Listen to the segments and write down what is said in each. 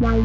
Bye.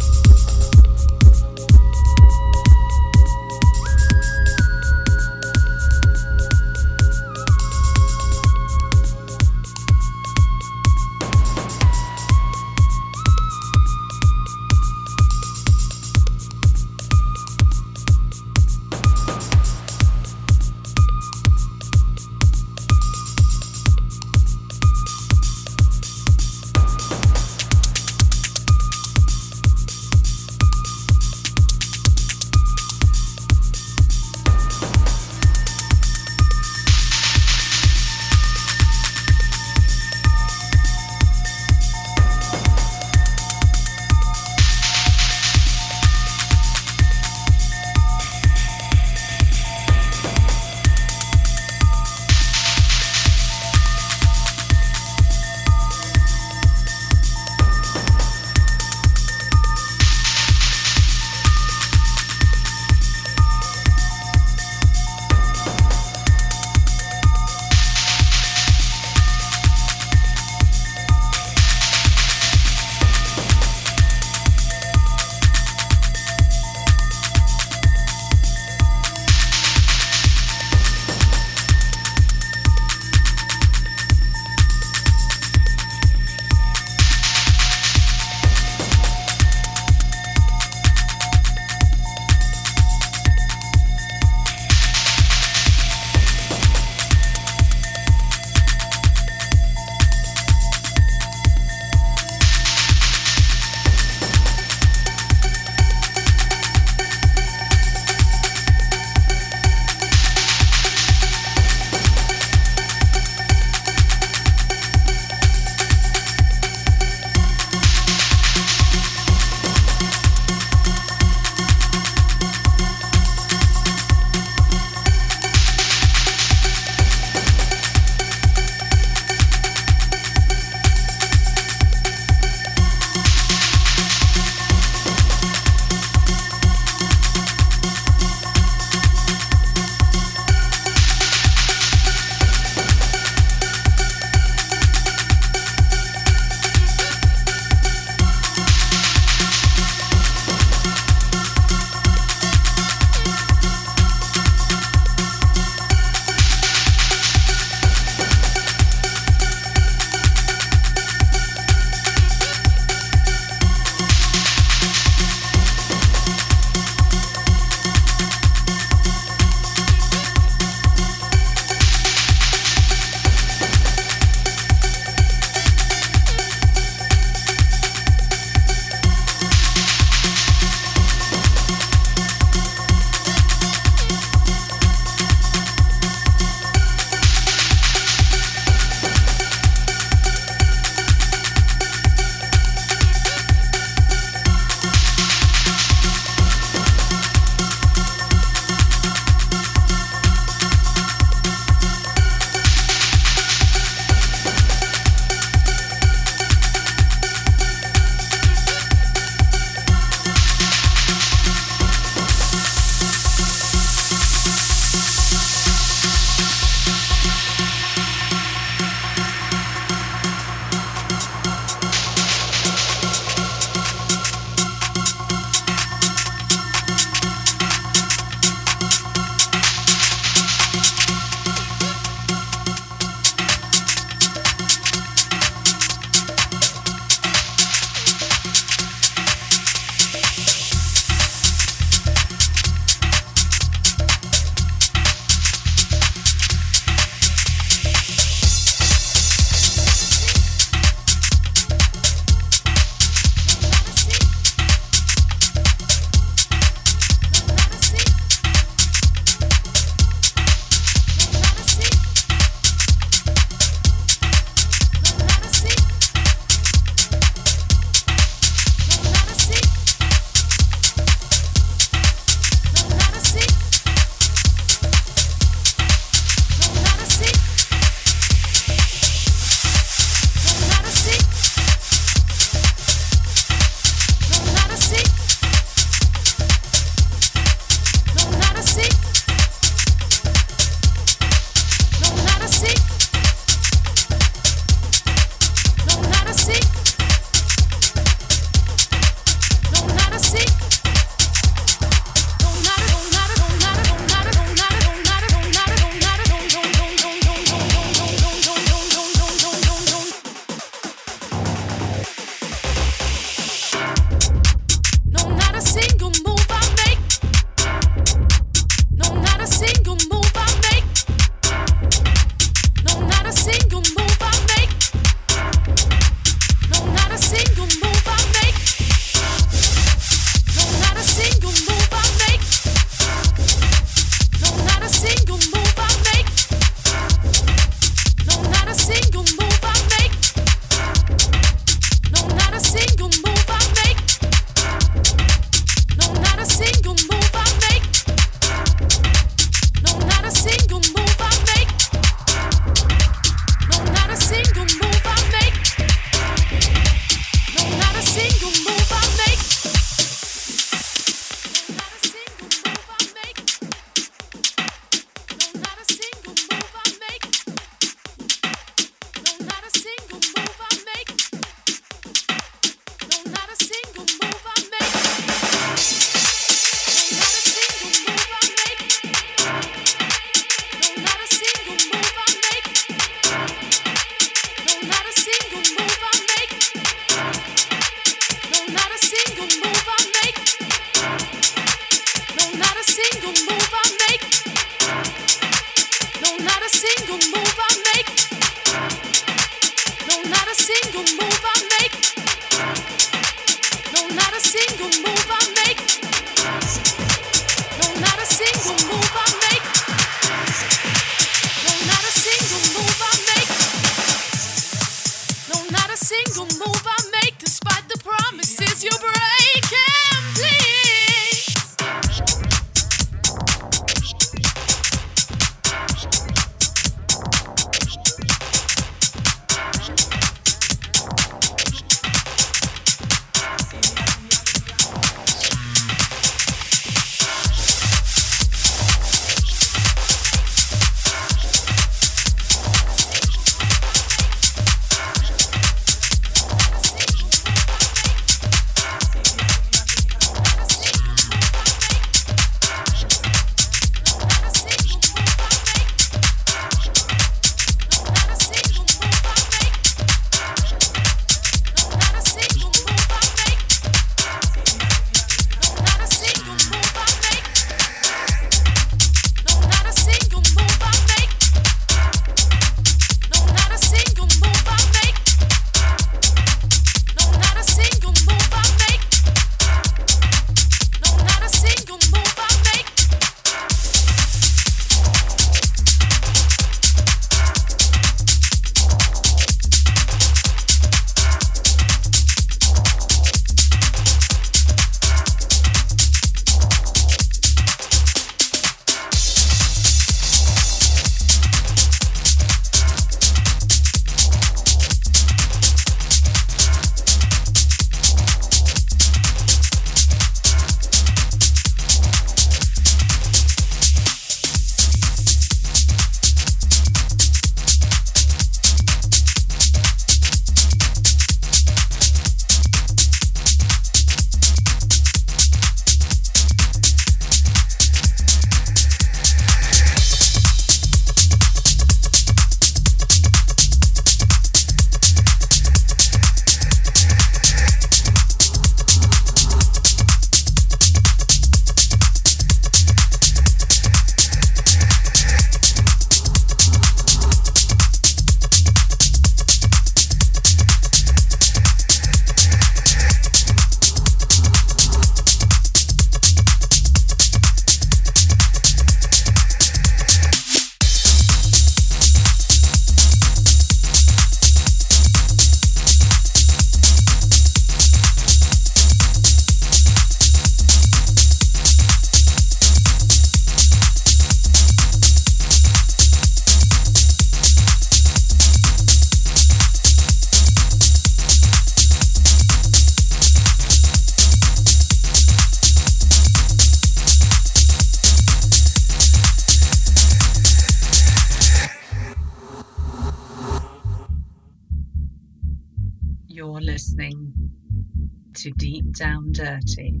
to Deep Down Dirty,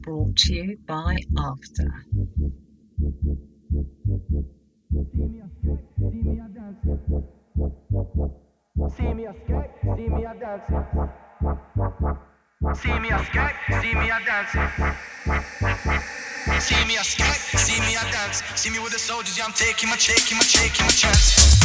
brought to you by AFTR. See me a skate, see me a dance. See me a skate, see me a dance. See me a skate, see me a dance. See me a skate, see me a dance. See me with the soldiers, yeah, I'm taking my, taking my, taking my chance.